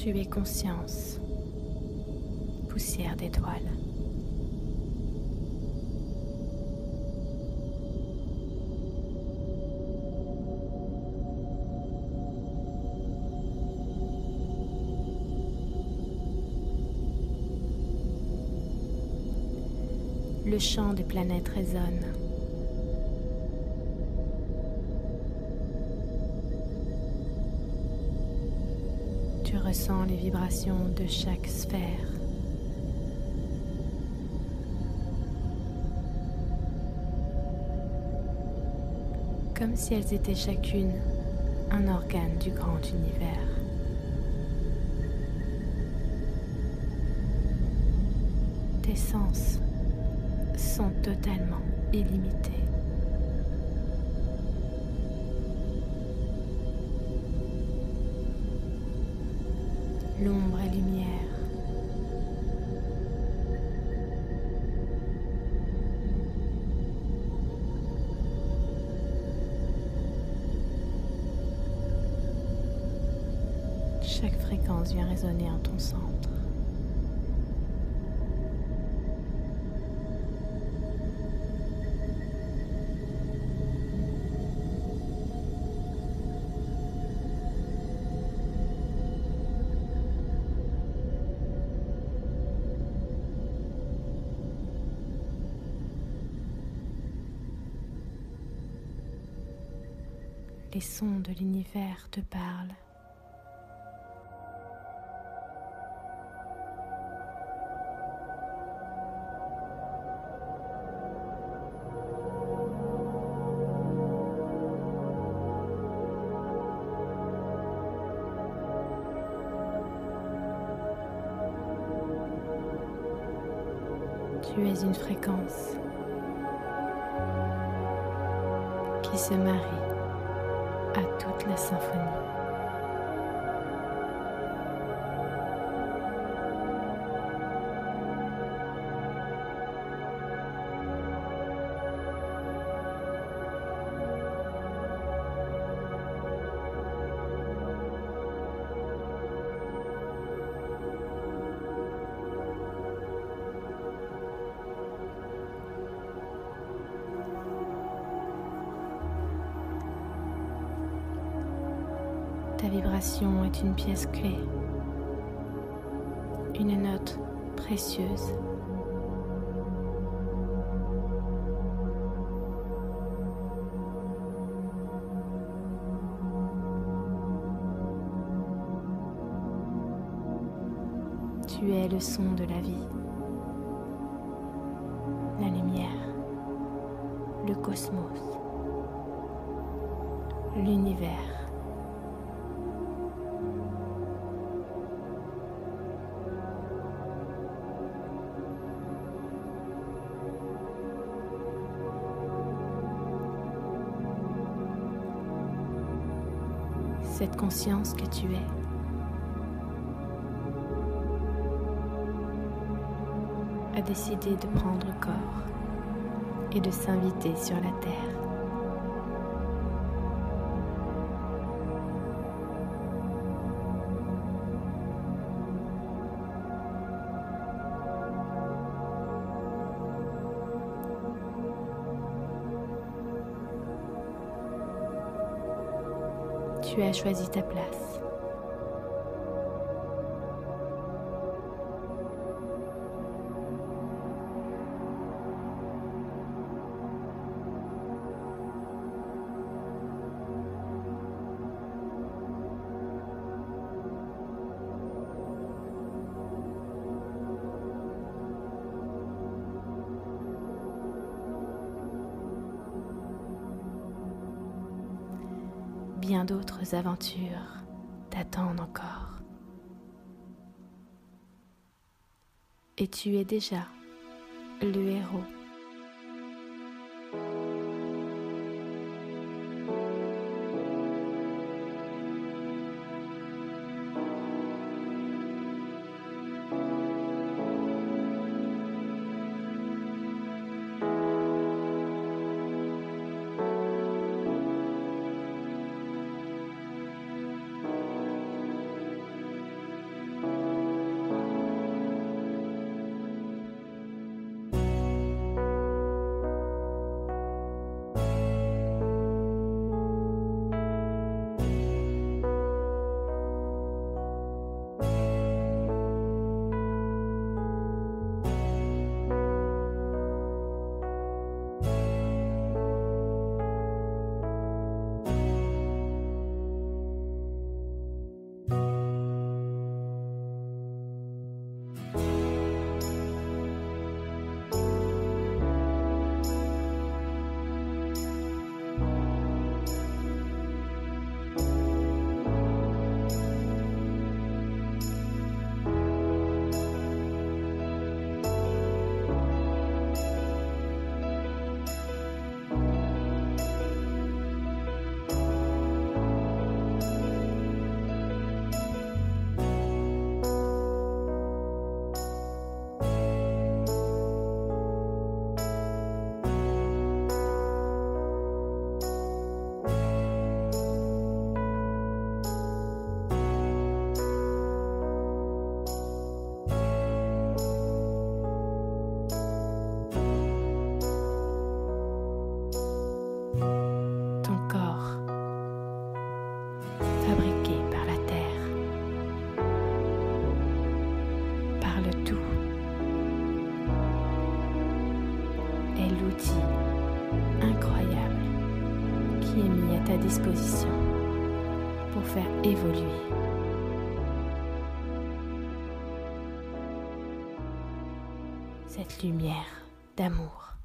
Tu es conscience, poussière d'étoiles. Le chant des planètes résonne. Tu ressens les vibrations de chaque sphère. Comme si elles étaient chacune un organe du grand univers. Tes sens sont totalement illimités. L'ombre et lumière. Chaque fréquence vient résonner en ton centre. Les sons de l'univers te parlent. Tu es une fréquence qui se marie à toute la symphonie. Est une pièce clé, une note précieuse. Tu es le son de la vie, la lumière, le cosmos, l'univers. Cette conscience que tu es. a décidé de prendre corps et de s'inviter sur la terre. Tu as choisi ta place. Bien d'autres aventures t'attendent encore. Et tu es déjà le héros. Disposition pour faire évoluer cette lumière d'amour.